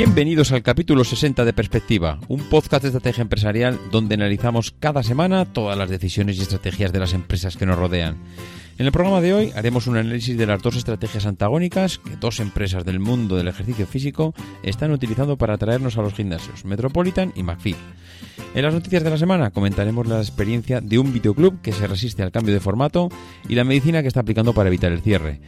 Bienvenidos al capítulo 60 de Perspectiva, un podcast de estrategia empresarial donde analizamos cada semana todas las decisiones y estrategias de las empresas que nos rodean. En el programa de hoy haremos un análisis de las dos estrategias antagónicas que dos empresas del mundo del ejercicio físico están utilizando para atraernos a los gimnasios, Metropolitan y McFit. En las noticias de la semana comentaremos la experiencia de un videoclub que se resiste al cambio de formato y la medicina que está aplicando para evitar el cierre.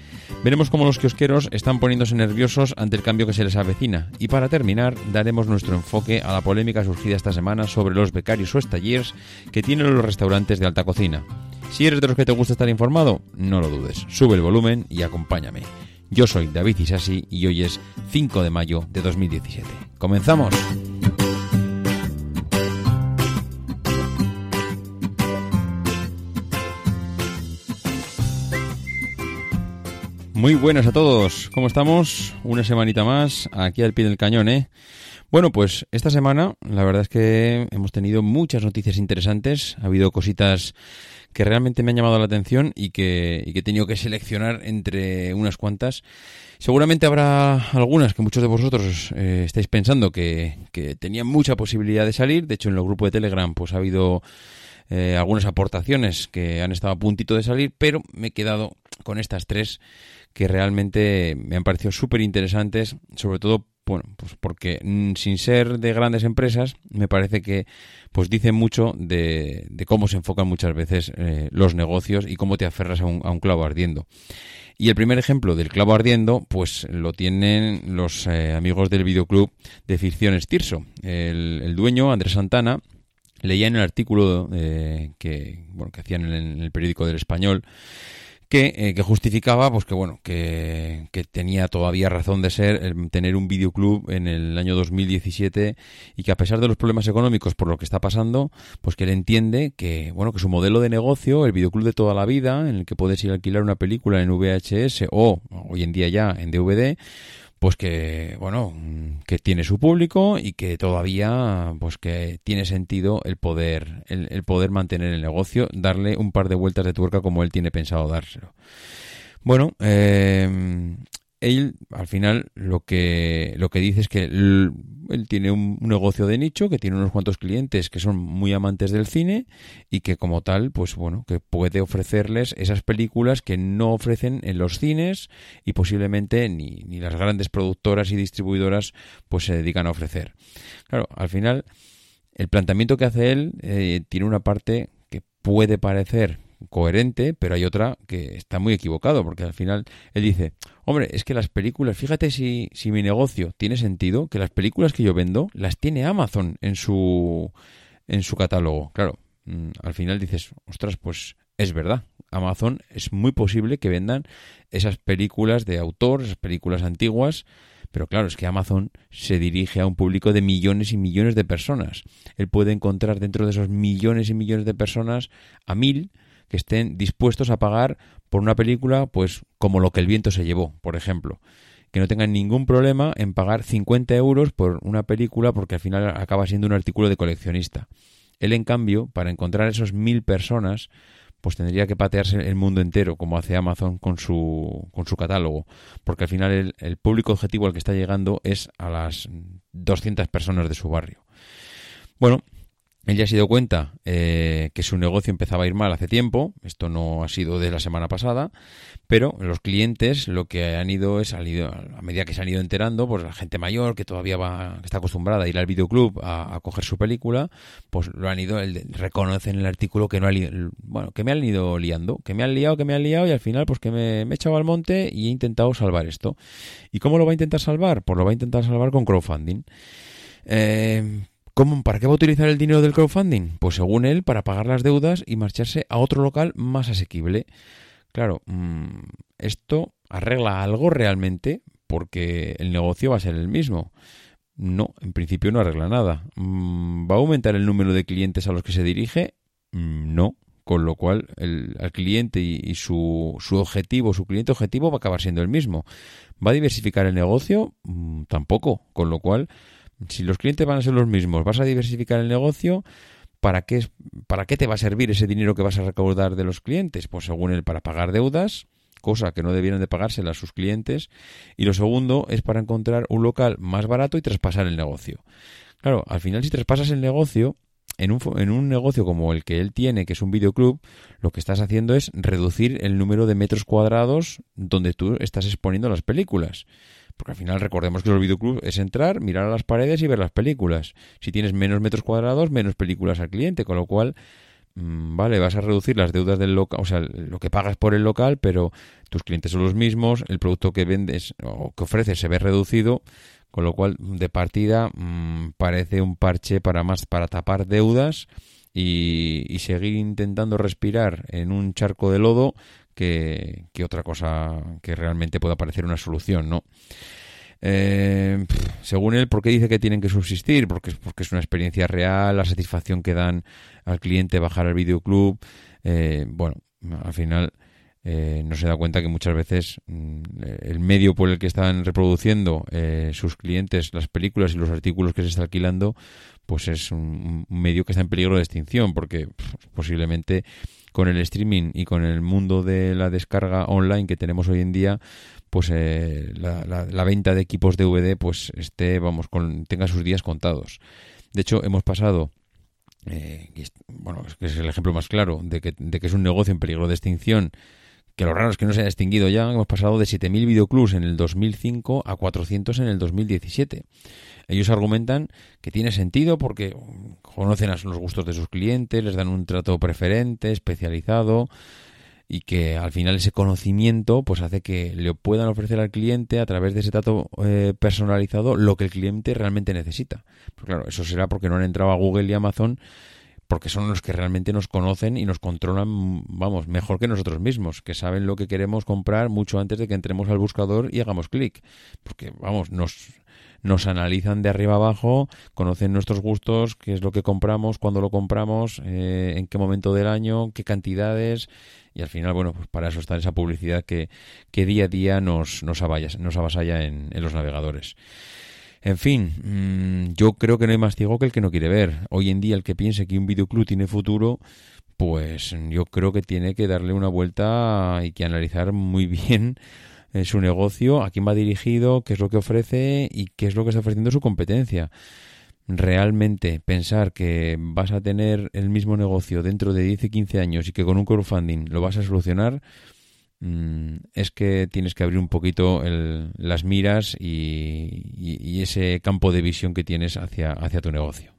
Veremos cómo los kiosqueros están poniéndose nerviosos ante el cambio que se les avecina y para terminar daremos nuestro enfoque a la polémica surgida esta semana sobre los becarios o estalliers que tienen los restaurantes de alta cocina. Si eres de los que te gusta estar informado, no lo dudes, sube el volumen y acompáñame. Yo soy David Isasi y hoy es 5 de mayo de 2017. ¡Comenzamos! Muy buenas a todos, ¿cómo estamos? Una semanita más, aquí al pie del cañón, ¿eh? Bueno, pues esta semana la verdad es que hemos tenido muchas noticias interesantes, ha habido cositas que realmente me han llamado la atención y que, y que he tenido que seleccionar entre unas cuantas. Seguramente habrá algunas que muchos de vosotros eh, estáis pensando que, que tenían mucha posibilidad de salir. De hecho, en el grupo de Telegram pues ha habido eh, algunas aportaciones que han estado a puntito de salir, pero me he quedado con estas tres que realmente me han parecido súper interesantes, sobre todo bueno, pues porque mm, sin ser de grandes empresas, me parece que pues dice mucho de, cómo se enfocan muchas veces eh, los negocios y cómo te aferras a un, a un, clavo ardiendo. Y el primer ejemplo del clavo ardiendo, pues lo tienen los eh, amigos del videoclub de ficciones Tirso. El, el, dueño, Andrés Santana, leía en el artículo eh, que, bueno, que hacían en el periódico del Español, eh, que, justificaba pues que bueno que, tenía todavía razón de ser tener un videoclub en el año 2017 y que a pesar de los problemas económicos por lo que está pasando pues que él entiende que bueno que su modelo de negocio el videoclub de toda la vida en el que puedes ir a alquilar una película en VHS o hoy en día ya en DVD pues que bueno que tiene su público y que todavía pues que tiene sentido el poder el, poder mantener el negocio darle un par de vueltas de tuerca como él tiene pensado dárselo. Bueno eh, él al final lo que lo que dice es que él, tiene un, negocio de nicho que tiene unos cuantos clientes que son muy amantes del cine y que como tal pues bueno que puede ofrecerles esas películas que no ofrecen en los cines y posiblemente ni, ni las grandes productoras y distribuidoras pues se dedican a ofrecer. Claro al final el planteamiento que hace él eh, tiene una parte que puede parecer coherente, pero hay otra que está muy equivocado, porque al final él dice, hombre, es que las películas, fíjate si, si mi negocio tiene sentido, que las películas que yo vendo las tiene Amazon en su, en su catálogo. Claro, mm, al final dices, ostras, pues es verdad. Amazon es muy posible que vendan esas películas de autor, esas películas antiguas, pero claro, es que Amazon se dirige a un público de millones y millones de personas. Él puede encontrar dentro de esos millones y millones de personas a mil que estén dispuestos a pagar por una película, pues como lo que el viento se llevó, por ejemplo. Que no tengan ningún problema en pagar 50 euros por una película porque al final acaba siendo un artículo de coleccionista. Él, en cambio, para encontrar esos mil personas, pues tendría que patearse el mundo entero, como hace Amazon con su, con su catálogo, porque al final el, el público objetivo al que está llegando es a las 200 personas de su barrio. Bueno, él ya se dio cuenta eh, que su negocio empezaba a ir mal hace tiempo, esto no ha sido de la semana pasada, pero los clientes lo que han ido es, salido, a medida que se han ido enterando, pues la gente mayor que todavía va, está acostumbrada a ir al videoclub a, coger su película, pues lo han ido, el, reconocen el artículo que no ha bueno, que me han ido liando, que me han liado, que me han liado y al final pues que me, me he echado al monte y he intentado salvar esto. ¿Y cómo lo va a intentar salvar? Pues lo va a intentar salvar con crowdfunding. Eh, ¿Cómo, ¿Para qué va a utilizar el dinero del crowdfunding? Pues según él, para pagar las deudas y marcharse a otro local más asequible. Claro, mm, esto arregla algo realmente porque el negocio va a ser el mismo. No, en principio no arregla nada. Mm, ¿Va a aumentar el número de clientes a los que se dirige? Mm, no. Con lo cual, el, cliente y, su, su, objetivo, su cliente objetivo va a acabar siendo el mismo. ¿Va a diversificar el negocio? tampoco. Con lo cual, si los clientes van a ser los mismos, vas a diversificar el negocio, ¿para qué, ¿para qué te va a servir ese dinero que vas a recaudar de los clientes? Pues según él, para pagar deudas, cosa que no debieran de pagársela a sus clientes. Y lo segundo es para encontrar un local más barato y traspasar el negocio. Claro, al final si traspasas el negocio, en un, en un, negocio como el que él tiene, que es un videoclub, lo que estás haciendo es reducir el número de metros cuadrados donde tú estás exponiendo las películas. Porque al final recordemos que los videoclubs es entrar, mirar a las paredes y ver las películas. Si tienes menos metros cuadrados, menos películas al cliente, con lo cual Mm, vale, vas a reducir las deudas del local, o sea, lo que pagas por el local, pero tus clientes son los mismos, el producto que vendes o que ofreces se ve reducido, con lo cual de partida mm, parece un parche para más para tapar deudas y, y, seguir intentando respirar en un charco de lodo que, otra cosa que realmente pueda parecer una solución, ¿no? Eh, según él, ¿por qué dice que tienen que subsistir? Porque, porque es una experiencia real, la satisfacción que dan al cliente bajar al videoclub. Eh, bueno, al final eh, no se da cuenta que muchas veces mm, el medio por el que están reproduciendo eh, sus clientes las películas y los artículos que se está alquilando, pues es un medio que está en peligro de extinción, porque posiblemente con el streaming y con el mundo de la descarga online que tenemos hoy en día, pues eh, la, la, venta de equipos DVD pues esté, vamos, con, tenga sus días contados. De hecho, hemos pasado, eh, bueno, que es el ejemplo más claro de que, de que es un negocio en peligro de extinción, que lo raro es que no se haya extinguido ya, hemos pasado de 7.000 videoclubs en el 2005 a 400 en el 2017. Ellos argumentan que tiene sentido porque conocen los gustos de sus clientes, les dan un trato preferente, especializado, y que al final ese conocimiento pues hace que le puedan ofrecer al cliente a través de ese trato eh, personalizado lo que el cliente realmente necesita. Pues claro, eso será porque no han entrado a Google y Amazon porque son los que realmente nos conocen y nos controlan, vamos, mejor que nosotros mismos, que saben lo que queremos comprar mucho antes de que entremos al buscador y hagamos clic. Porque, vamos, nos, nos analizan de arriba abajo, conocen nuestros gustos, qué es lo que compramos, cuándo lo compramos, eh, en qué momento del año, qué cantidades, y al final, bueno, pues para eso está esa publicidad que, que día a día nos, nos, nos avasalla en, en los navegadores. En fin, mm, yo creo que no hay más ciego que el que no quiere ver. Hoy en día el que piense que un videoclub tiene futuro, pues yo creo que tiene que darle una vuelta y que analizar muy bien eh, su negocio, a quién va dirigido, qué es lo que ofrece y qué es lo que está ofreciendo su competencia realmente pensar que vas a tener el mismo negocio dentro de 10 y 15 años y que con un crowdfunding lo vas a solucionar, es que tienes que abrir un poquito las miras y, ese campo de visión que tienes hacia, tu negocio.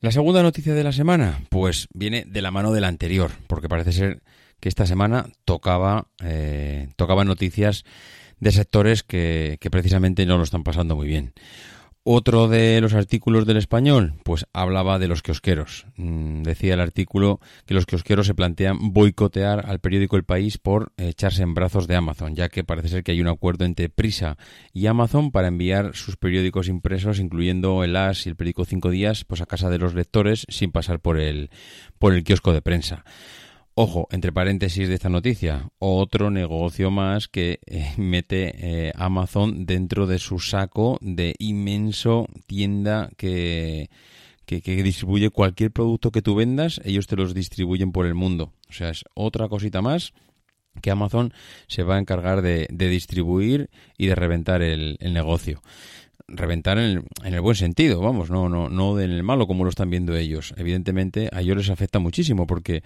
La segunda noticia de la semana, pues viene de la mano de la anterior, porque parece ser que esta semana tocaba, eh, tocaba noticias de sectores que, precisamente no lo están pasando muy bien. Otro de los artículos del español, pues hablaba de los kiosqueros. Mm, decía el artículo que los kiosqueros se plantean boicotear al periódico El País por echarse en brazos de Amazon, ya que parece ser que hay un acuerdo entre Prisa y Amazon para enviar sus periódicos impresos, incluyendo el AS y el periódico Cinco Días, pues a casa de los lectores sin pasar por el, por el kiosco de prensa. Ojo, entre paréntesis de esta noticia, otro negocio más que eh, mete eh, Amazon dentro de su saco de inmenso tienda que, que, distribuye cualquier producto que tú vendas, ellos te los distribuyen por el mundo. O sea, es otra cosita más que Amazon se va a encargar de, distribuir y de reventar el, negocio reventar en el, en el, buen sentido, vamos, no, no, no en el malo como lo están viendo ellos. Evidentemente a ellos les afecta muchísimo porque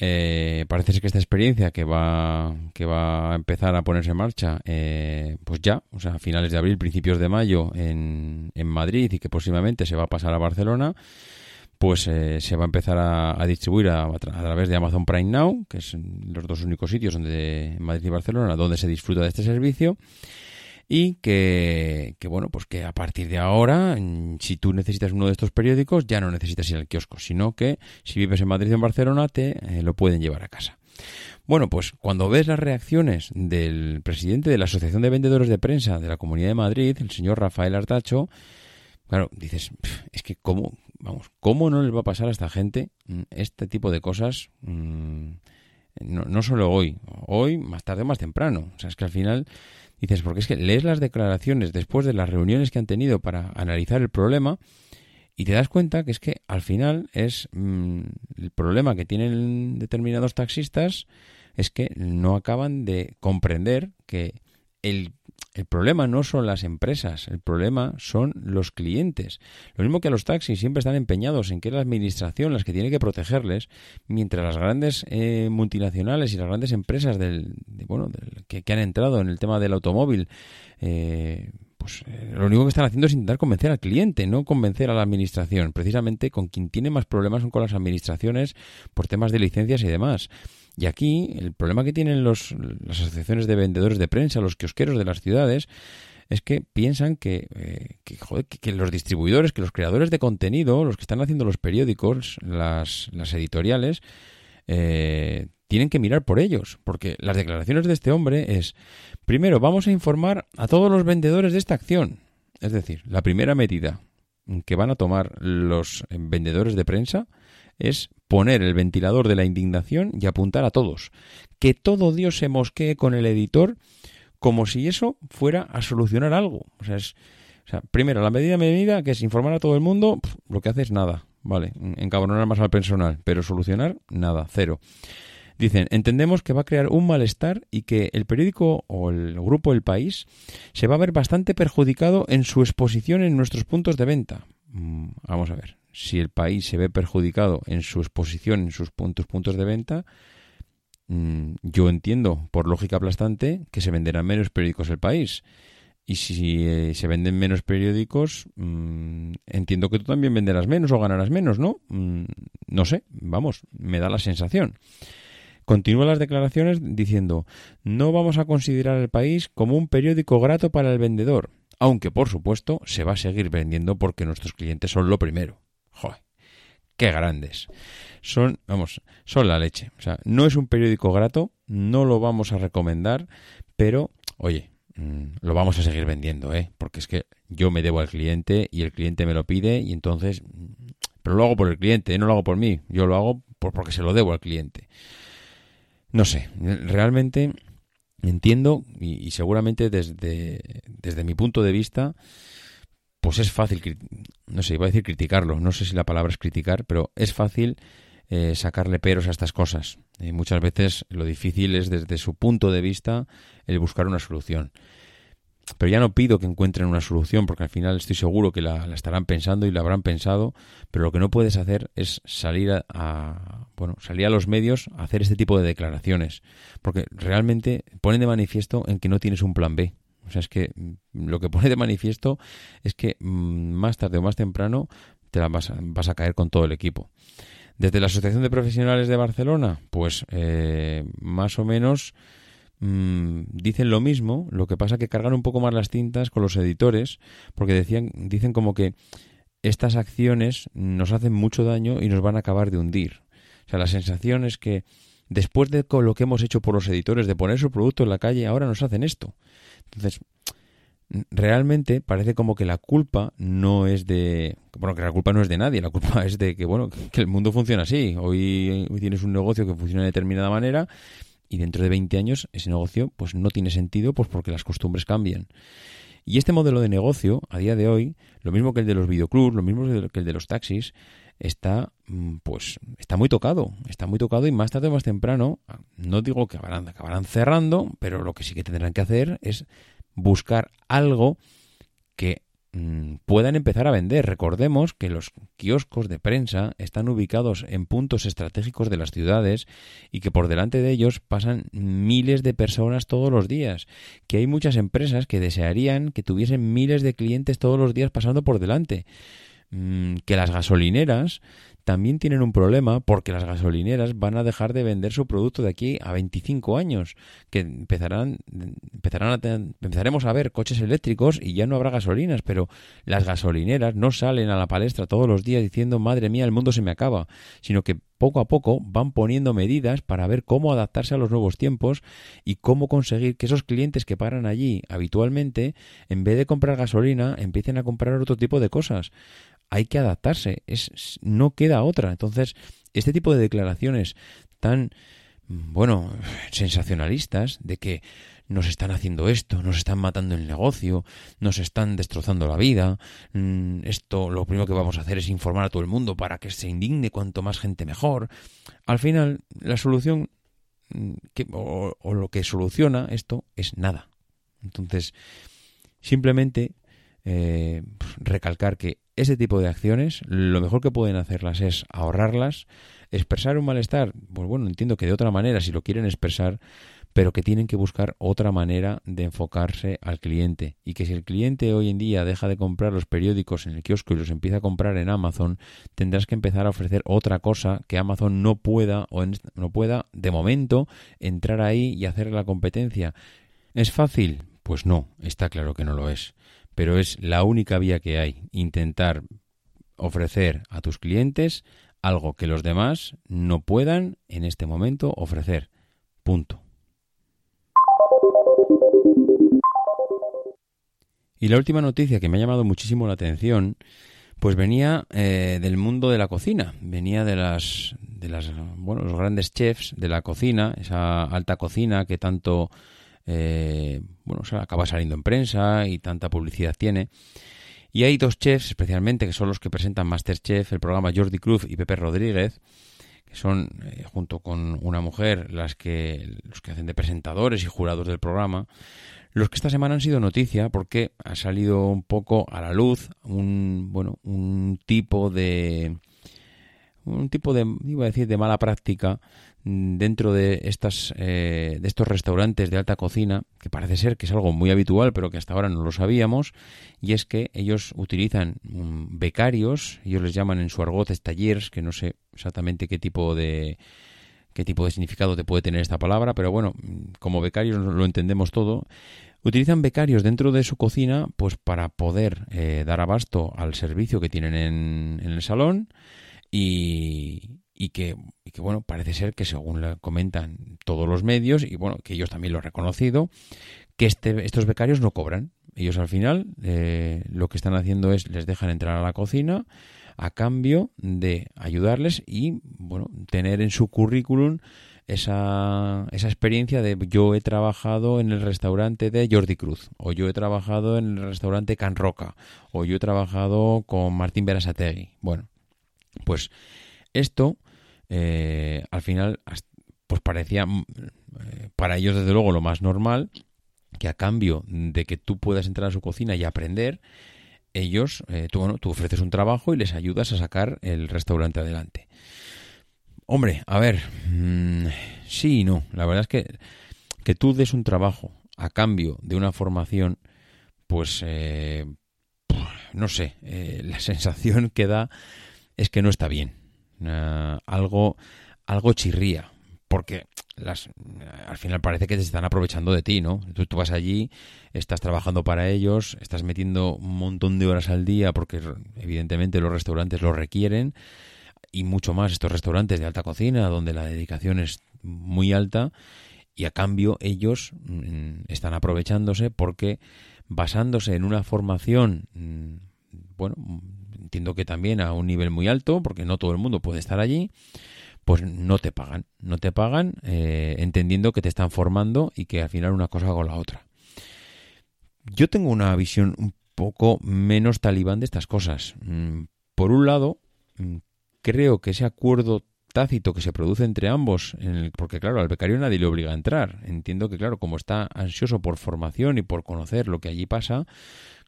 eh, parece ser que esta experiencia que va, que va a empezar a ponerse en marcha, eh, pues ya, o sea, a finales de abril, principios de mayo en, en Madrid y que próximamente se va a pasar a Barcelona, pues eh, se va a empezar a, distribuir a, a, través de Amazon Prime Now, que son los dos únicos sitios donde en Madrid y Barcelona donde se disfruta de este servicio y que, bueno, pues que a partir de ahora, si tú necesitas uno de estos periódicos, ya no necesitas ir al kiosco, sino que si vives en Madrid o en Barcelona, te eh, lo pueden llevar a casa. Bueno, pues cuando ves las reacciones del presidente de la Asociación de Vendedores de Prensa de la Comunidad de Madrid, el señor Rafael Artacho, claro, dices, es que cómo, vamos, cómo no les va a pasar a esta gente mm, este tipo de cosas, mm, no, no solo hoy, hoy, más tarde o más temprano. O es que al final Dices, porque es que lees las declaraciones después de las reuniones que han tenido para analizar el problema Y te das cuenta que es que al final es mm, el problema que tienen determinados taxistas es que no acaban de comprender que el el problema no son las empresas, el problema son los clientes. Lo mismo que los taxis siempre están empeñados en que es la administración las que tiene que protegerles, mientras las grandes eh, multinacionales y las grandes empresas del, bueno, que, han entrado en el tema del automóvil, eh, pues eh, lo único que están haciendo es intentar convencer al cliente, no convencer a la administración. Precisamente con quien tiene más problemas son con las administraciones por temas de licencias y demás. Y aquí el problema que tienen los, las asociaciones de vendedores de prensa, los kiosqueros de las ciudades, es que piensan que, eh, que, los distribuidores, que los creadores de contenido, los que están haciendo los periódicos, las, las editoriales, eh, tienen que mirar por ellos, porque las declaraciones de este hombre es, primero, vamos a informar a todos los vendedores de esta acción. Es decir, la primera medida que van a tomar los vendedores de prensa es poner el ventilador de la indignación y apuntar a todos. Que todo Dios se mosquee con el editor como si eso fuera a solucionar algo. O sea, es, primero, la medida medida, que es informar a todo el mundo, lo que hace es nada, ¿vale? Encabronar más al personal, pero solucionar nada, cero. Dicen, entendemos que va a crear un malestar y que el periódico o el grupo El País se va a ver bastante perjudicado en su exposición en nuestros puntos de venta. Mm, vamos a ver si el país se ve perjudicado en su exposición, en sus puntos, de venta, mm, yo entiendo, por lógica aplastante, que se venderán menos periódicos el país. Y si eh, se venden menos periódicos, mm, entiendo que tú también venderás menos o ganarás menos, ¿no? Mm, no sé, vamos, me da la sensación. Continúa las declaraciones diciendo, no vamos a considerar el país como un periódico grato para el vendedor, aunque por supuesto se va a seguir vendiendo porque nuestros clientes son lo primero. Joder, qué grandes. Son, vamos, son la leche. O sea, no es un periódico grato, no lo vamos a recomendar, pero, oye, mm, lo vamos a seguir vendiendo, ¿eh? Porque es que yo me debo al cliente y el cliente me lo pide y entonces, mm, pero lo hago por el cliente, no lo hago por mí, yo lo hago por, porque se lo debo al cliente. No sé, realmente entiendo y, y seguramente desde, desde mi punto de vista, pues es fácil, no sé, iba a decir criticarlo, no sé si la palabra es criticar, pero es fácil eh, sacarle peros a estas cosas. Y muchas veces lo difícil es desde su punto de vista el buscar una solución. Pero ya no pido que encuentren una solución, porque al final estoy seguro que la, estarán pensando y la habrán pensado, pero lo que no puedes hacer es salir a, bueno, salir a los medios a hacer este tipo de declaraciones, porque realmente ponen de manifiesto en que no tienes un plan B. O sea, es que mm, lo que pone de manifiesto es que mm, más tarde o más temprano te la vas a, vas a caer con todo el equipo. Desde la Asociación de Profesionales de Barcelona, pues eh, más o menos mm, dicen lo mismo, lo que pasa que cargan un poco más las tintas con los editores, porque decían, dicen como que estas acciones nos hacen mucho daño y nos van a acabar de hundir. O sea, la sensación es que después de lo que hemos hecho por los editores, de poner su producto en la calle, ahora nos hacen esto. Entonces, realmente parece como que la culpa no es de bueno que la culpa no es de nadie la culpa es de que bueno que el mundo funciona así hoy, hoy tienes un negocio que funciona de determinada manera y dentro de 20 años ese negocio pues no tiene sentido pues porque las costumbres cambian y este modelo de negocio a día de hoy lo mismo que el de los videoclubs lo mismo que el de los taxis está mm, pues está muy tocado, está muy tocado y más tarde o más temprano, no digo que acabarán, cerrando, pero lo que sí que tendrán que hacer es buscar algo que mm, puedan empezar a vender. Recordemos que los kioscos de prensa están ubicados en puntos estratégicos de las ciudades y que por delante de ellos pasan miles de personas todos los días, que hay muchas empresas que desearían que tuviesen miles de clientes todos los días pasando por delante. Mm, que las gasolineras también tienen un problema porque las gasolineras van a dejar de vender su producto de aquí a 25 años, que empezarán, empezarán a empezaremos a ver coches eléctricos y ya no habrá gasolinas, pero las gasolineras no salen a la palestra todos los días diciendo madre mía el mundo se me acaba, sino que poco a poco van poniendo medidas para ver cómo adaptarse a los nuevos tiempos y cómo conseguir que esos clientes que paran allí habitualmente, en vez de comprar gasolina, empiecen a comprar otro tipo de cosas hay que adaptarse, es, no queda otra. Entonces, este tipo de declaraciones tan, bueno, sensacionalistas de que nos están haciendo esto, nos están matando el negocio, nos están destrozando la vida, mm, esto lo primero que vamos a hacer es informar a todo el mundo para que se indigne cuanto más gente mejor. Al final, la solución mm, que, o, lo que soluciona esto es nada. Entonces, simplemente eh, recalcar que ese tipo de acciones, lo mejor que pueden hacerlas es ahorrarlas, expresar un malestar, pues bueno, entiendo que de otra manera, si lo quieren expresar, pero que tienen que buscar otra manera de enfocarse al cliente y que si el cliente hoy en día deja de comprar los periódicos en el kiosco y los empieza a comprar en Amazon, tendrás que empezar a ofrecer otra cosa que Amazon no pueda o no pueda de momento entrar ahí y hacer la competencia. ¿Es fácil? Pues no, está claro que no lo es, pero es la única vía que hay, intentar ofrecer a tus clientes algo que los demás no puedan en este momento ofrecer. Punto. Y la última noticia que me ha llamado muchísimo la atención, pues venía eh, del mundo de la cocina, venía de las, de las, bueno, los grandes chefs de la cocina, esa alta cocina que tanto, eh, bueno, acaba saliendo en prensa y tanta publicidad tiene. Y hay dos chefs, especialmente, que son los que presentan Masterchef, el programa Jordi Cruz y Pepe Rodríguez, que son, eh, junto con una mujer, las que, los que hacen de presentadores y jurados del programa, los que esta semana han sido noticia porque ha salido un poco a la luz un, bueno, un tipo de un tipo de, iba a decir, de mala práctica dentro de estas eh, de estos restaurantes de alta cocina que parece ser que es algo muy habitual pero que hasta ahora no lo sabíamos y es que ellos utilizan mm, becarios ellos les llaman en su argot talleres que no sé exactamente qué tipo de qué tipo de significado te puede tener esta palabra, pero bueno, como becarios lo entendemos todo. Utilizan becarios dentro de su cocina pues para poder eh, dar abasto al servicio que tienen en, el salón y, y, que, bueno, parece ser que según le comentan todos los medios y bueno, que ellos también lo han reconocido, que este, estos becarios no cobran. Ellos al final eh, lo que están haciendo es les dejan entrar a la cocina, a cambio de ayudarles y bueno, tener en su currículum esa, esa experiencia de yo he trabajado en el restaurante de Jordi Cruz, o yo he trabajado en el restaurante Can Roca, o yo he trabajado con Martín Berasategui. Bueno, pues esto eh, al final pues parecía mm, eh, para ellos desde luego lo más normal que a cambio de que tú puedas entrar a su cocina y aprender, ellos, eh, tú, tú ofreces un trabajo y les ayudas a sacar el restaurante adelante. Hombre, a ver, mm, sí y no. La verdad es que que tú des un trabajo a cambio de una formación, pues eh, no sé, eh, la sensación que da es que no está bien. Algo, algo chirría, porque las, al final parece que te están aprovechando de ti, ¿no? Tú, tú, vas allí, estás trabajando para ellos, estás metiendo un montón de horas al día porque evidentemente los restaurantes lo requieren y mucho más estos restaurantes de alta cocina donde la dedicación es muy alta y a cambio ellos mm, están aprovechándose porque basándose en una formación, mm, bueno, entiendo que también a un nivel muy alto porque no todo el mundo puede estar allí, pues no te pagan, no te pagan eh, entendiendo que te están formando y que al final una cosa con la otra. Yo tengo una visión un poco menos talibán de estas cosas. Mm, por un lado, mm, creo que ese acuerdo tácito que se produce entre ambos, porque claro, al becario nadie le obliga a entrar. Entiendo que claro, como está ansioso por formación y por conocer lo que allí pasa,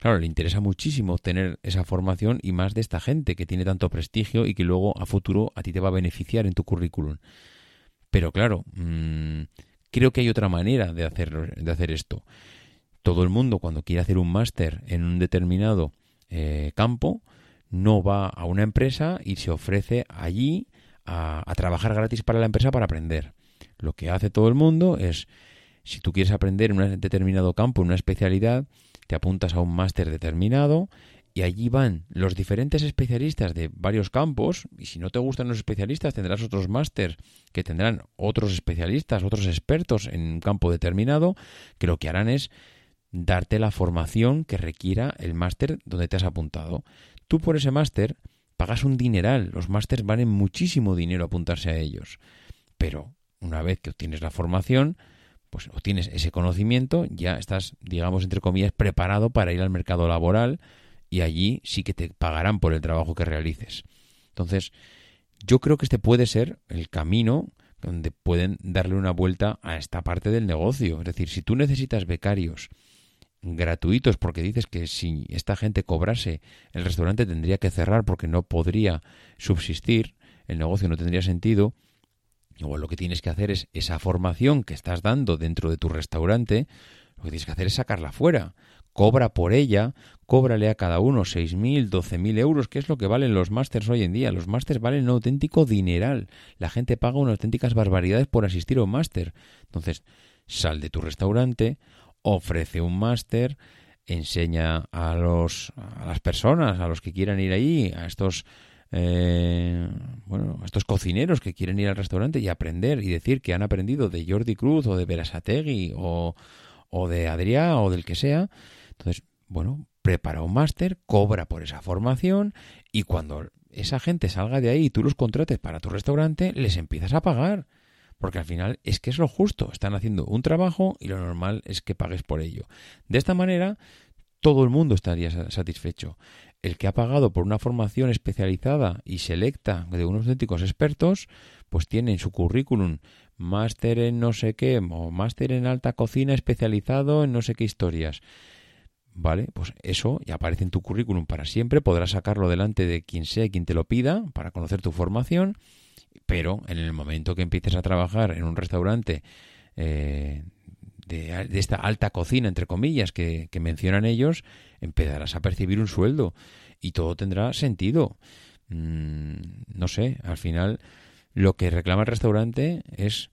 Claro, le interesa muchísimo tener esa formación y más de esta gente que tiene tanto prestigio y que luego a futuro a ti te va a beneficiar en tu currículum. Pero claro, mm, creo que hay otra manera de hacer, de hacer esto. Todo el mundo cuando quiere hacer un máster en un determinado eh, campo, no va a una empresa y se ofrece allí a, trabajar gratis para la empresa para aprender. Lo que hace todo el mundo es, si tú quieres aprender en un determinado campo, en una especialidad, te apuntas a un máster determinado y allí van los diferentes especialistas de varios campos y si no te gustan los especialistas tendrás otros máster que tendrán otros especialistas, otros expertos en un campo determinado que lo que harán es darte la formación que requiera el máster donde te has apuntado. Tú por ese máster pagas un dineral, los másters valen muchísimo dinero apuntarse a ellos, pero una vez que obtienes la formación, pues o tienes ese conocimiento, ya estás, digamos, entre comillas, preparado para ir al mercado laboral y allí sí que te pagarán por el trabajo que realices. Entonces, yo creo que este puede ser el camino donde pueden darle una vuelta a esta parte del negocio. Es decir, si tú necesitas becarios gratuitos porque dices que si esta gente cobrase el restaurante tendría que cerrar porque no podría subsistir, el negocio no tendría sentido, igual lo que tienes que hacer es esa formación que estás dando dentro de tu restaurante, lo que tienes que hacer es sacarla fuera. Cobra por ella, cóbrale a cada uno 6.000, 12.000 euros, que es lo que valen los másters hoy en día. Los másters valen un auténtico dineral. La gente paga unas auténticas barbaridades por asistir a un máster. Entonces, sal de tu restaurante, ofrece un máster, enseña a los a las personas, a los que quieran ir ahí, a estos eh, bueno, a estos cocineros que quieren ir al restaurante y aprender y decir que han aprendido de Jordi Cruz o de Berasategui o, o de Adrià o del que sea. Entonces, bueno, prepara un máster, cobra por esa formación y cuando esa gente salga de ahí y tú los contrates para tu restaurante, les empiezas a pagar. Porque al final es que es lo justo. Están haciendo un trabajo y lo normal es que pagues por ello. De esta manera, todo el mundo estaría satisfecho. El que ha pagado por una formación especializada y selecta de unos auténticos expertos, pues tiene en su currículum máster en no sé qué, o máster en alta cocina especializado en no sé qué historias. Vale, pues eso ya aparece en tu currículum para siempre, podrás sacarlo delante de quien sea y quien te lo pida para conocer tu formación pero en el momento que empieces a trabajar en un restaurante eh, de, esta alta cocina, entre comillas, que, mencionan ellos, empezarás a percibir un sueldo y todo tendrá sentido. Mm, no sé, al final lo que reclama el restaurante es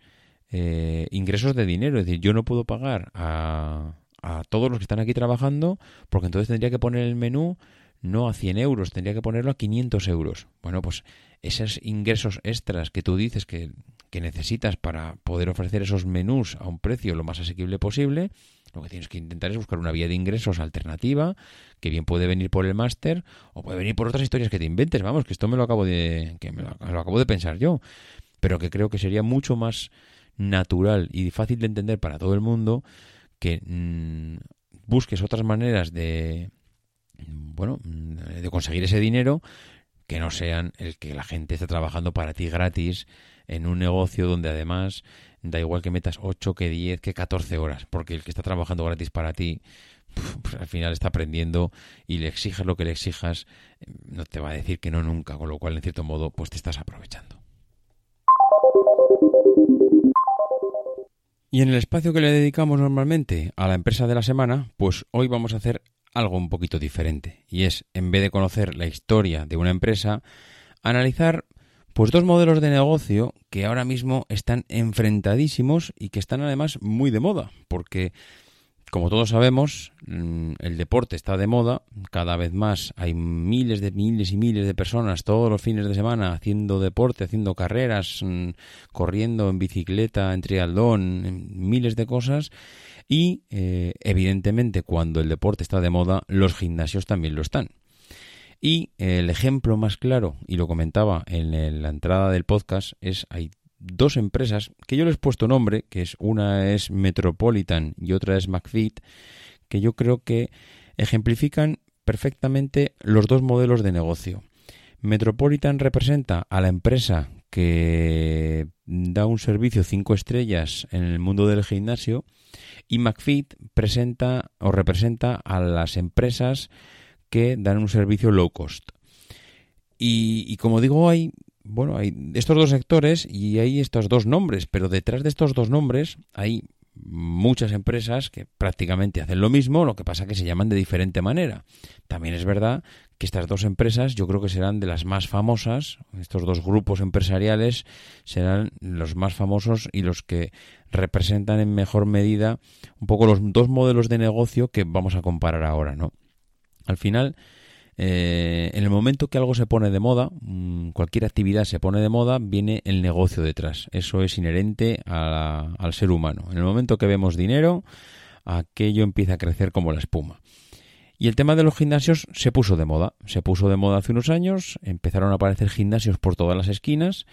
eh, ingresos de dinero. Es decir, yo no puedo pagar a, a todos los que están aquí trabajando porque entonces tendría que poner el menú no a 100 euros, tendría que ponerlo a 500 euros. Bueno, pues esos ingresos extras que tú dices que, necesitas para poder ofrecer esos menús a un precio lo más asequible posible, lo que tienes que intentar es buscar una vía de ingresos alternativa, que bien puede venir por el máster o puede venir por otras historias que te inventes, vamos, que esto me lo acabo de que me lo, acabo de pensar yo, pero que creo que sería mucho más natural y fácil de entender para todo el mundo que mm, busques otras maneras de bueno, de conseguir ese dinero que no sean el que la gente esté trabajando para ti gratis en un negocio donde además da igual que metas 8, que 10, que 14 horas, porque el que está trabajando gratis para ti, pues al final está aprendiendo y le exijas lo que le exijas, no te va a decir que no nunca, con lo cual en cierto modo pues te estás aprovechando. Y en el espacio que le dedicamos normalmente a la empresa de la semana, pues hoy vamos a hacer algo un poquito diferente. Y es en vez de conocer la historia de una empresa analizar pues dos modelos de negocio que ahora mismo están enfrentadísimos y que están además muy de moda. Porque como todos sabemos, mm, el deporte está de moda, cada vez más hay miles de miles y miles de personas todos los fines de semana haciendo deporte, haciendo carreras, mm, corriendo en bicicleta, en triatlón, miles de cosas y, eh, evidentemente, cuando el deporte está de moda, los gimnasios también lo están. Y el ejemplo más claro, y lo comentaba en la entrada del podcast, es hay dos empresas que yo les he puesto nombre, que es una es Metropolitan y otra es McFit, que yo creo que ejemplifican perfectamente los dos modelos de negocio. Metropolitan representa a la empresa que da un servicio cinco estrellas en el mundo del gimnasio y McFit presenta o representa a las empresas que dan un servicio low cost. Y, como digo, hay bueno, hay estos dos sectores y hay estos dos nombres, pero detrás de estos dos nombres hay muchas empresas que prácticamente hacen lo mismo, lo que pasa que se llaman de diferente manera. También es verdad que estas dos empresas yo creo que serán de las más famosas, estos dos grupos empresariales serán los más famosos y los que representan en mejor medida un poco los dos modelos de negocio que vamos a comparar ahora, ¿no? Al final, eh, en el momento que algo se pone de moda, mm, cualquier actividad se pone de moda, viene el negocio detrás. Eso es inherente al ser humano. En el momento que vemos dinero, aquello empieza a crecer como la espuma. Y el tema de los gimnasios se puso de moda. Se puso de moda hace unos años, empezaron a aparecer gimnasios por todas las esquinas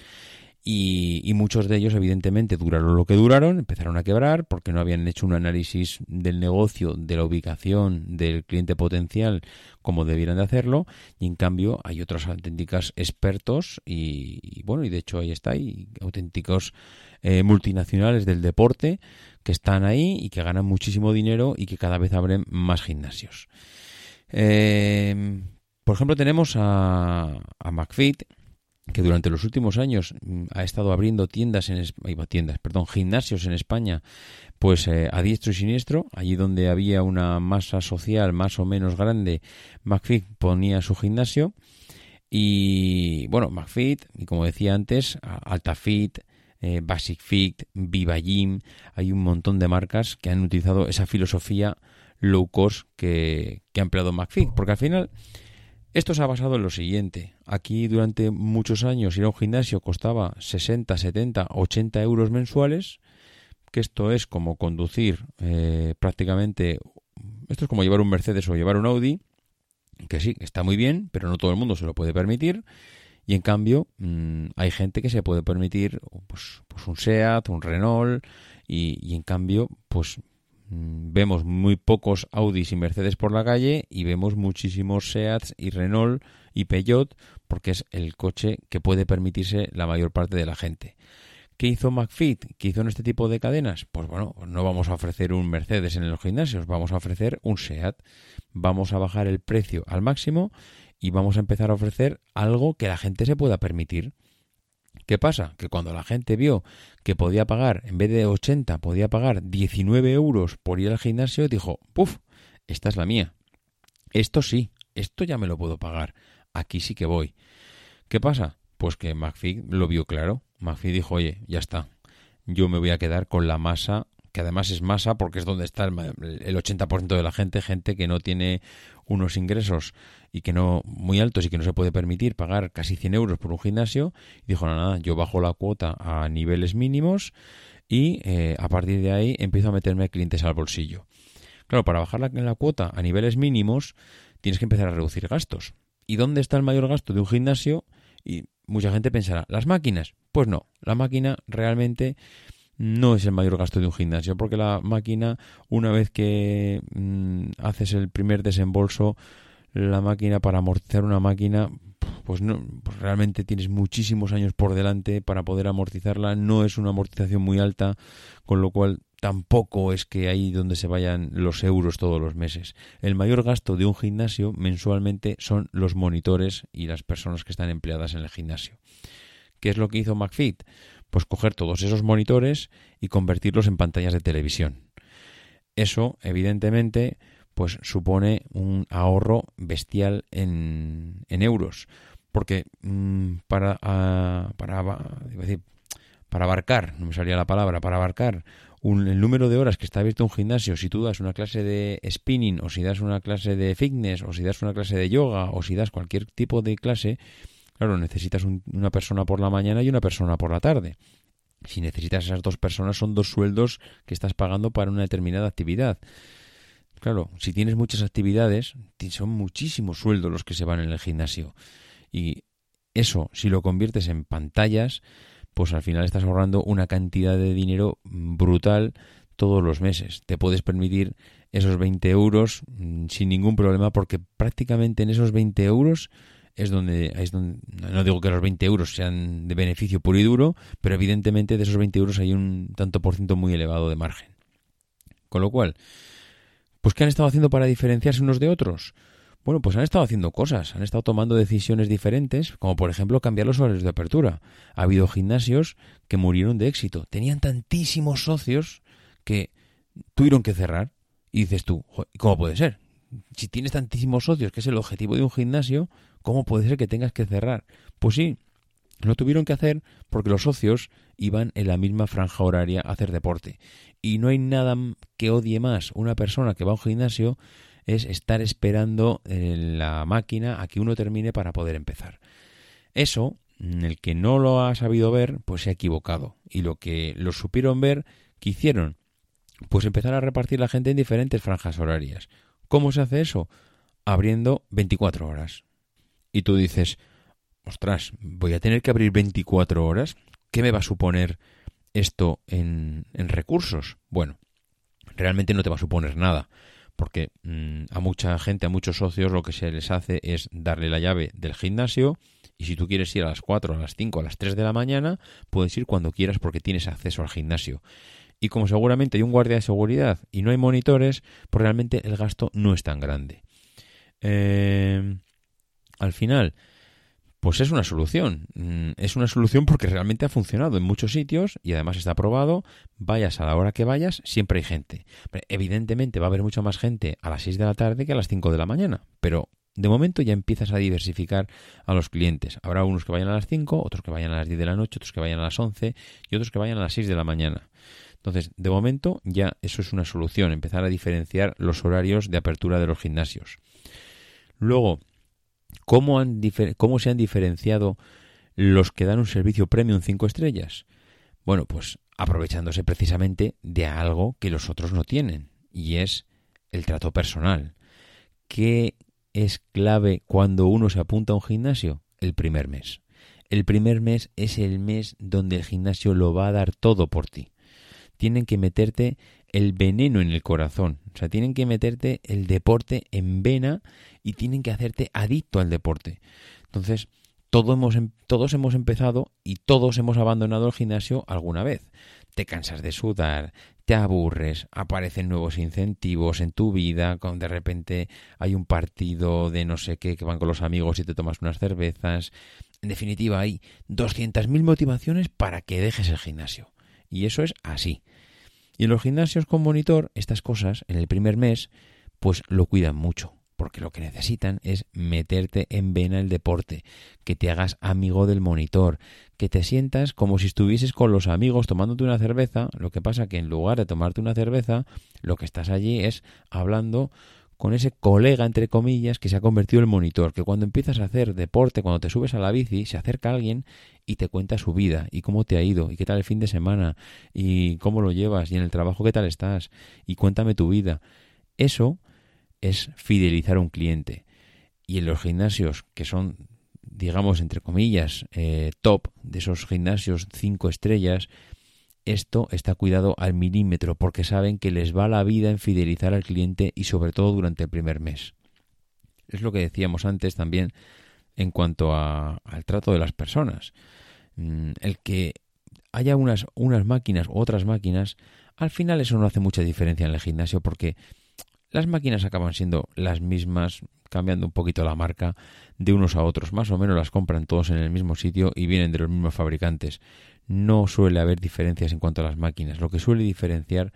y, muchos de ellos, evidentemente, duraron lo que duraron, empezaron a quebrar porque no habían hecho un análisis del negocio, de la ubicación del cliente potencial como debieran de hacerlo. Y en cambio, hay otros auténticos expertos y, bueno, y de hecho ahí está, hay auténticos eh, multinacionales del deporte que están ahí y que ganan muchísimo dinero y que cada vez abren más gimnasios. Eh, por ejemplo, tenemos a, a McFit, que durante los últimos años mm, ha estado abriendo tiendas en tiendas, perdón, gimnasios en España, pues eh, a diestro y siniestro, allí donde había una masa social más o menos grande, McFit ponía su gimnasio y bueno, McFit y como decía antes, AltaFit, eh, Basic Fit, Viva Gym, hay un montón de marcas que han utilizado esa filosofía low cost que, que ha empleado McFit, porque al final esto se ha basado en lo siguiente. Aquí durante muchos años ir a un gimnasio costaba 60, 70, 80 euros mensuales, que esto es como conducir eh, prácticamente, esto es como llevar un Mercedes o llevar un Audi, que sí, está muy bien, pero no todo el mundo se lo puede permitir. Y en cambio, mm, hay gente que se puede permitir pues, pues un SEAT, un Renault, y, y en cambio, pues vemos muy pocos Audis y Mercedes por la calle y vemos muchísimos Seats y Renault y Peugeot porque es el coche que puede permitirse la mayor parte de la gente. ¿Qué hizo McFit? ¿Qué hizo en este tipo de cadenas? Pues bueno, no vamos a ofrecer un Mercedes en los gimnasios, vamos a ofrecer un SEAT. Vamos a bajar el precio al máximo y vamos a empezar a ofrecer algo que la gente se pueda permitir. ¿Qué pasa? Que cuando la gente vio que podía pagar, en vez de 80, podía pagar 19 euros por ir al gimnasio, dijo, ¡puf! Esta es la mía. Esto sí, esto ya me lo puedo pagar. Aquí sí que voy. ¿Qué pasa? Pues que McFee lo vio claro. McFee dijo, oye, ya está. Yo me voy a quedar con la masa que además es masa porque es donde está el, 80% de la gente, gente que no tiene unos ingresos y que no muy altos y que no se puede permitir pagar casi 100 euros por un gimnasio, y dijo, nada, yo bajo la cuota a niveles mínimos y eh, a partir de ahí empiezo a meterme clientes al bolsillo. Claro, para bajar la cuota a niveles mínimos tienes que empezar a reducir gastos. ¿Y dónde está el mayor gasto de un gimnasio? Y mucha gente pensará, ¿las máquinas? Pues no, la máquina realmente no es el mayor gasto de un gimnasio, porque la máquina, una vez que mm, haces el primer desembolso, la máquina para amortizar una máquina, pues no, pues realmente tienes muchísimos años por delante para poder amortizarla, no es una amortización muy alta, con lo cual tampoco es que ahí donde se vayan los euros todos los meses. El mayor gasto de un gimnasio mensualmente son los monitores y las personas que están empleadas en el gimnasio. ¿Qué es lo que hizo McFit? Pues coger todos esos monitores y convertirlos en pantallas de televisión. Eso, evidentemente, pues supone un ahorro bestial en, en euros. Porque mm, para, para, decir, para abarcar, no me salía la palabra, para abarcar un, el número de horas que está abierto un gimnasio, si tú das una clase de spinning o si das una clase de fitness o si das una clase de yoga o si das cualquier tipo de clase, Claro, necesitas una persona por la mañana y una persona por la tarde. Si necesitas esas dos personas, son dos sueldos que estás pagando para una determinada actividad. Claro, si tienes muchas actividades, son muchísimos sueldos los que se van en el gimnasio. Y eso, si lo conviertes en pantallas, pues al final estás ahorrando una cantidad de dinero brutal todos los meses. Te puedes permitir esos 20 euros mm, sin ningún problema porque prácticamente en esos 20 euros es donde, es donde, no digo que los 20 euros sean de beneficio puro y duro, pero evidentemente de esos 20 euros hay un tanto por ciento muy elevado de margen. Con lo cual, pues ¿qué han estado haciendo para diferenciarse unos de otros? Bueno, pues han estado haciendo cosas, han estado tomando decisiones diferentes, como por ejemplo cambiar los horarios de apertura. Ha habido gimnasios que murieron de éxito, tenían tantísimos socios que tuvieron que cerrar. Y dices tú, ¿cómo puede ser? Si tienes tantísimos socios, que es el objetivo de un gimnasio, ¿Cómo puede ser que tengas que cerrar? Pues sí, lo tuvieron que hacer porque los socios iban en la misma franja horaria a hacer deporte. Y no hay nada que odie más una persona que va a un gimnasio es estar esperando en la máquina a que uno termine para poder empezar. Eso, el que no lo ha sabido ver, pues se ha equivocado. Y lo que lo supieron ver, ¿qué hicieron? Pues empezar a repartir la gente en diferentes franjas horarias. ¿Cómo se hace eso? Abriendo 24 horas y tú dices, ostras, voy a tener que abrir 24 horas. ¿qué me va a suponer esto en, en recursos? Bueno, realmente no te va a suponer nada porque mm, a mucha gente, a muchos socios, lo que se les hace es darle la llave del gimnasio y si tú quieres ir a las 4, a las 5, a las 3 de la mañana, puedes ir cuando quieras porque tienes acceso al gimnasio. Y como seguramente hay un guardia de seguridad y no hay monitores, pues realmente el gasto no es tan grande. Eh, al final, pues es una solución. Mm, es una solución porque realmente ha funcionado en muchos sitios y además está probado. Vayas a la hora que vayas, siempre hay gente. Evidentemente va a haber mucha más gente a las 6 de la tarde que a las 5 de la mañana, pero de momento ya empiezas a diversificar a los clientes. Habrá unos que vayan a las 5, otros que vayan a las 10 de la noche, otros que vayan a las 11 y otros que vayan a las 6 de la mañana. Entonces, de momento ya eso es una solución, empezar a diferenciar los horarios de apertura de los gimnasios. Luego, ¿Cómo, han ¿Cómo se han diferenciado los que dan un servicio premium 5 estrellas? Bueno, pues aprovechándose precisamente de algo que los otros no tienen, y es el trato personal. ¿Qué es clave cuando uno se apunta a un gimnasio? El primer mes. El primer mes es el mes donde el gimnasio lo va a dar todo por ti. Tienen que meterte el veneno en el corazón. O sea, tienen que meterte el deporte en vena y tienen que hacerte adicto al deporte. Entonces, hemos, em, todos hemos empezado y todos hemos abandonado el gimnasio alguna vez. Te cansas de sudar, te aburres, aparecen nuevos incentivos en tu vida, de repente hay un partido de no sé qué que van con los amigos y te tomas unas cervezas. En definitiva, hay 200.000 motivaciones para que dejes el gimnasio. Y eso es así. Y en los gimnasios con monitor, estas cosas, en el primer mes, pues lo cuidan mucho, porque lo que necesitan es meterte en vena el deporte, que te hagas amigo del monitor, que te sientas como si estuvieses con los amigos tomándote una cerveza, lo que pasa que en lugar de tomarte una cerveza, lo que estás allí es hablando con ese colega, entre comillas, que se ha convertido en monitor, que cuando empiezas a hacer deporte, cuando te subes a la bici, se acerca alguien y te cuenta su vida, y cómo te ha ido, y qué tal el fin de semana, y cómo lo llevas, y en el trabajo qué tal estás, y cuéntame tu vida. Eso es fidelizar a un cliente. Y en los gimnasios, que son, digamos, entre comillas, eh, top, de esos gimnasios cinco estrellas, esto está cuidado al milímetro porque saben que les va la vida en fidelizar al cliente y sobre todo durante el primer mes. Es lo que decíamos antes también en cuanto al trato de las personas. Mm, el que haya unas, unas máquinas u otras máquinas, al final eso no hace mucha diferencia en el gimnasio porque las máquinas acaban siendo las mismas, cambiando un poquito la marca de unos a otros. Más o menos las compran todos en el mismo sitio y vienen de los mismos fabricantes no suele haber diferencias en cuanto a las máquinas. Lo que suele diferenciar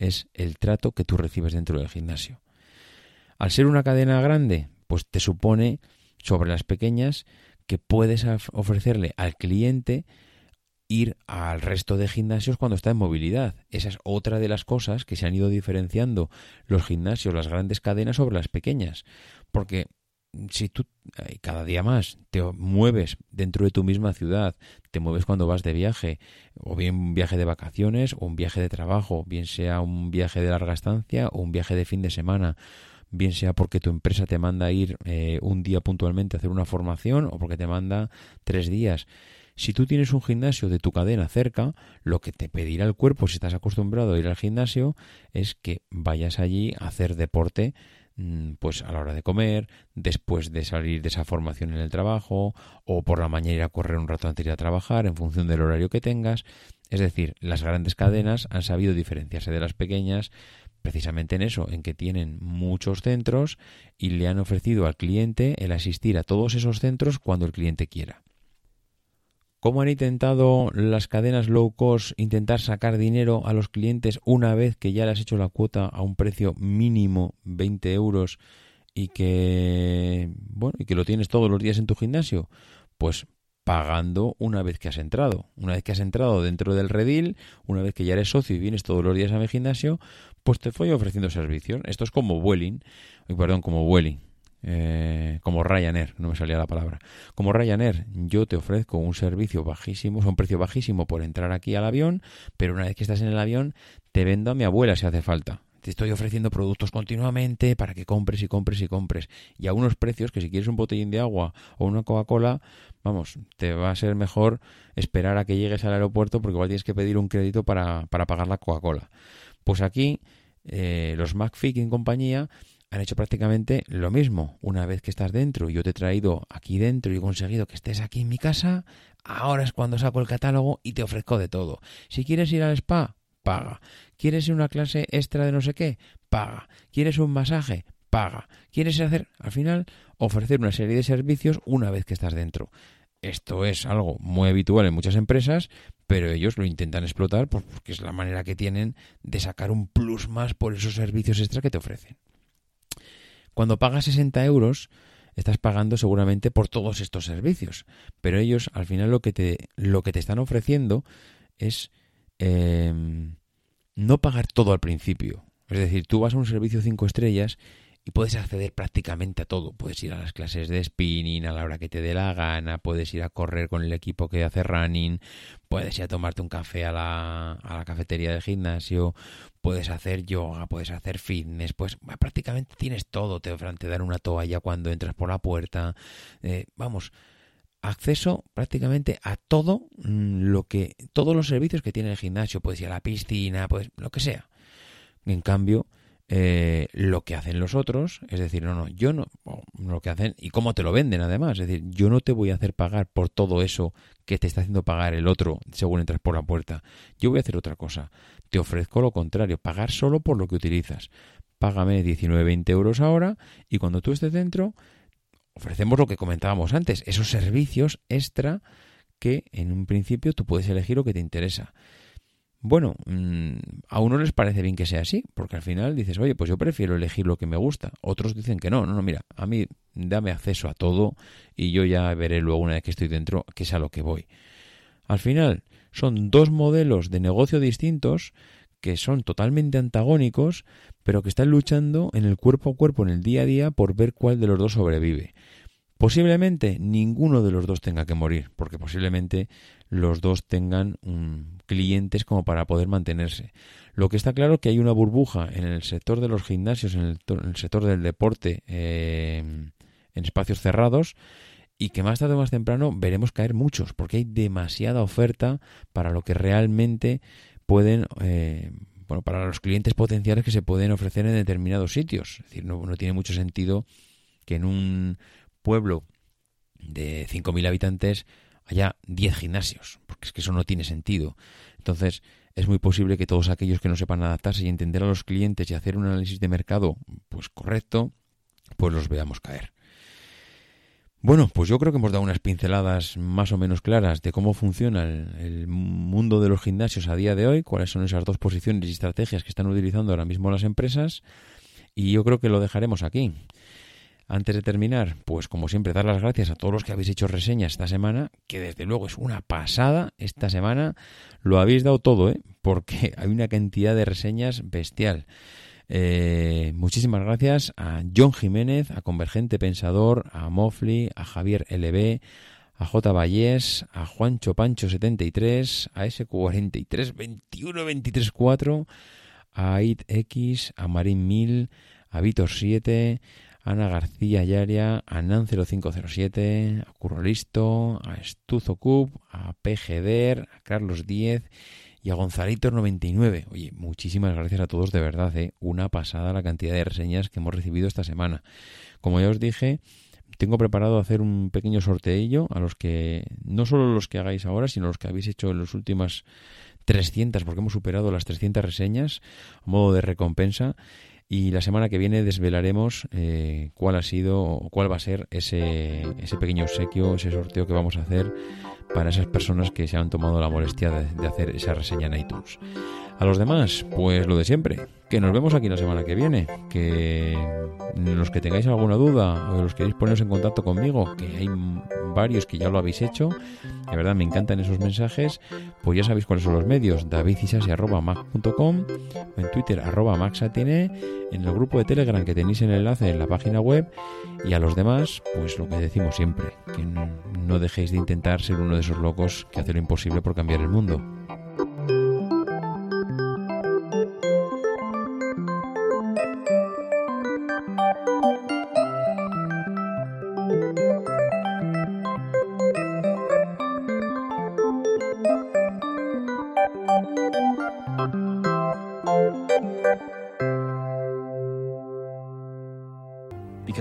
es el trato que tú recibes dentro del gimnasio. Al ser una cadena grande, pues te supone sobre las pequeñas que puedes ofrecerle al cliente ir al resto de gimnasios cuando está en movilidad. Esa es otra de las cosas que se han ido diferenciando los gimnasios, las grandes cadenas sobre las pequeñas. Porque si tú eh, cada día más te mueves dentro de tu misma ciudad, te mueves cuando vas de viaje, o bien un viaje de vacaciones o un viaje de trabajo, bien sea un viaje de larga estancia o un viaje de fin de semana, bien sea porque tu empresa te manda a ir eh, un día puntualmente a hacer una formación o porque te manda tres días. Si tú tienes un gimnasio de tu cadena cerca, lo que te pedirá el cuerpo si estás acostumbrado a ir al gimnasio es que vayas allí a hacer deporte Mm, pues a la hora de comer, después de salir de esa formación en el trabajo, o por la mañana ir a correr un rato antes de ir a trabajar, en función del horario que tengas. Es decir, las grandes cadenas han sabido diferenciarse de las pequeñas precisamente en eso, en que tienen muchos centros y le han ofrecido al cliente el asistir a todos esos centros cuando el cliente quiera. ¿Cómo han intentado las cadenas low cost intentar sacar dinero a los clientes una vez que ya le has hecho la cuota a un precio mínimo 20 euros y que bueno y que lo tienes todos los días en tu gimnasio? Pues pagando una vez que has entrado. Una vez que has entrado dentro del redil, una vez que ya eres socio y vienes todos los días a mi gimnasio, pues te voy ofreciendo servicios. Esto es como Welling, perdón, como Welling eh, como Ryanair, no me salía la palabra. Como Ryanair, yo te ofrezco un servicio bajísimo, un precio bajísimo por entrar aquí al avión, pero una vez que estás en el avión, te vendo a mi abuela si hace falta. te estoy ofreciendo productos continuamente para que compres y compres y compres. Y a unos precios que si quieres un botellín de agua o una Coca-Cola, vamos, te va a ser mejor esperar a que llegues al aeropuerto porque igual tienes que pedir un crédito para, para pagar la Coca-Cola. Pues aquí eh, los McFick en compañía han hecho prácticamente lo mismo. Una vez que estás dentro y yo te he traído aquí dentro y he conseguido que estés aquí en mi casa, ahora es cuando saco el catálogo y te ofrezco de todo. Si quieres ir al spa, paga. ¿Quieres una clase extra de no sé qué? Paga. ¿Quieres un masaje? Paga. ¿Quieres hacer, al final, ofrecer una serie de servicios una vez que estás dentro? Esto es algo muy habitual en muchas empresas, pero ellos lo intentan explotar porque es la manera que tienen de sacar un plus más por esos servicios extra que te ofrecen. Cuando pagas 60 euros, estás pagando seguramente por todos estos servicios, pero ellos al final lo que te, lo que te están ofreciendo es em, no pagar todo al principio. Es decir, tú vas a un servicio 5 estrellas puedes acceder prácticamente a todo. Puedes ir a las clases de spinning a la hora que te dé la gana, puedes ir a correr con el equipo que hace running, puedes ir a tomarte un café a la, a la cafetería del gimnasio, puedes hacer yoga, puedes hacer fitness, pues prácticamente tienes todo. Te, te dan una toalla cuando entras por la puerta. Eh, vamos, acceso prácticamente a todo mm, lo que, todos los servicios que tiene el gimnasio. Puedes ir a la piscina, pues lo que sea. En cambio, eh, lo que hacen los otros, es decir, no, no, yo no, lo que hacen y cómo te lo venden además, es decir, yo no te voy a hacer pagar por todo eso que te está haciendo pagar el otro según entras por la puerta. Yo voy a hacer otra cosa. Te ofrezco lo contrario, pagar solo por lo que utilizas. Págame 19, 20 euros ahora y cuando tú estés dentro, ofrecemos lo que comentábamos antes, esos servicios extra que en un principio tú puedes elegir lo que te interesa. Bueno, mm, a uno les parece bien que sea así, porque al final dices, oye, pues yo prefiero elegir lo que me gusta. Otros dicen que no, no, no, mira, a mí dame acceso a todo y yo ya veré luego una vez que estoy dentro que es a lo que voy. Al final, son dos modelos de negocio distintos que son totalmente antagónicos, pero que están luchando en el cuerpo a cuerpo, en el día a día, por ver cuál de los dos sobrevive. Posiblemente ninguno de los dos tenga que morir, porque posiblemente los dos tengan mm, clientes como para poder mantenerse. Lo que está claro es que hay una burbuja en el sector de los gimnasios, en el, sector del deporte, eh, en espacios cerrados, y que más tarde o más temprano veremos caer muchos, porque hay demasiada oferta para lo que realmente pueden, eh, bueno, para los clientes potenciales que se pueden ofrecer en determinados sitios. Es decir, no, no tiene mucho sentido que en un pueblo de 5.000 habitantes haya 10 gimnasios, es que eso no tiene sentido. Entonces, es muy posible que todos aquellos que no sepan adaptarse y entender a los clientes y hacer un análisis de mercado pues correcto, pues los veamos caer. Bueno, pues yo creo que hemos dado unas pinceladas más o menos claras de cómo funciona el, el, mundo de los gimnasios a día de hoy, cuáles son esas dos posiciones y estrategias que están utilizando ahora mismo las empresas, y yo creo que lo dejaremos aquí. Antes de terminar, pues como siempre, dar las gracias a todos los que habéis hecho reseñas esta semana, que desde luego es una pasada. Esta semana lo habéis dado todo, ¿eh? porque hay una cantidad de reseñas bestial. Eh, muchísimas gracias a John Jiménez, a Convergente Pensador, a Mofli, a Javier LB, a J. Vallés, a Juancho Pancho 73, a S43 21 23 4, a ItX, a Marín Mil, a Vitor 7, Ana García Yaria, a Nan0507, a Currolisto, a Estuzo Cub, a PGDer, a Carlos 10 y a Gonzalito99. Oye, muchísimas gracias a todos de verdad, ¿eh? una pasada la cantidad de reseñas que hemos recibido esta semana. Como ya os dije, tengo preparado hacer un pequeño sorteillo a los que, no solo los que hagáis ahora, sino los que habéis hecho en las últimas 300, porque hemos superado las 300 reseñas, a modo de recompensa. Y la semana que viene desvelaremos eh, cuál ha sido, cuál va a ser ese, ese pequeño obsequio, ese sorteo que vamos a hacer para esas personas que se han tomado la molestia de, hacer esa reseña en iTunes. A los demás, pues lo de siempre, que nos vemos aquí la semana que viene, que los que tengáis alguna duda o los queréis poneros en contacto conmigo, que hay varios que ya lo habéis hecho, de verdad me encantan esos mensajes, pues ya sabéis cuáles son los medios, davidisasi.mac.com, en Twitter arroba maxatine, en el grupo de Telegram que tenéis el enlace en la página web. Y a los demás, pues lo que decimos siempre, que no dejéis de intentar ser uno de esos locos que hace lo imposible por cambiar el mundo.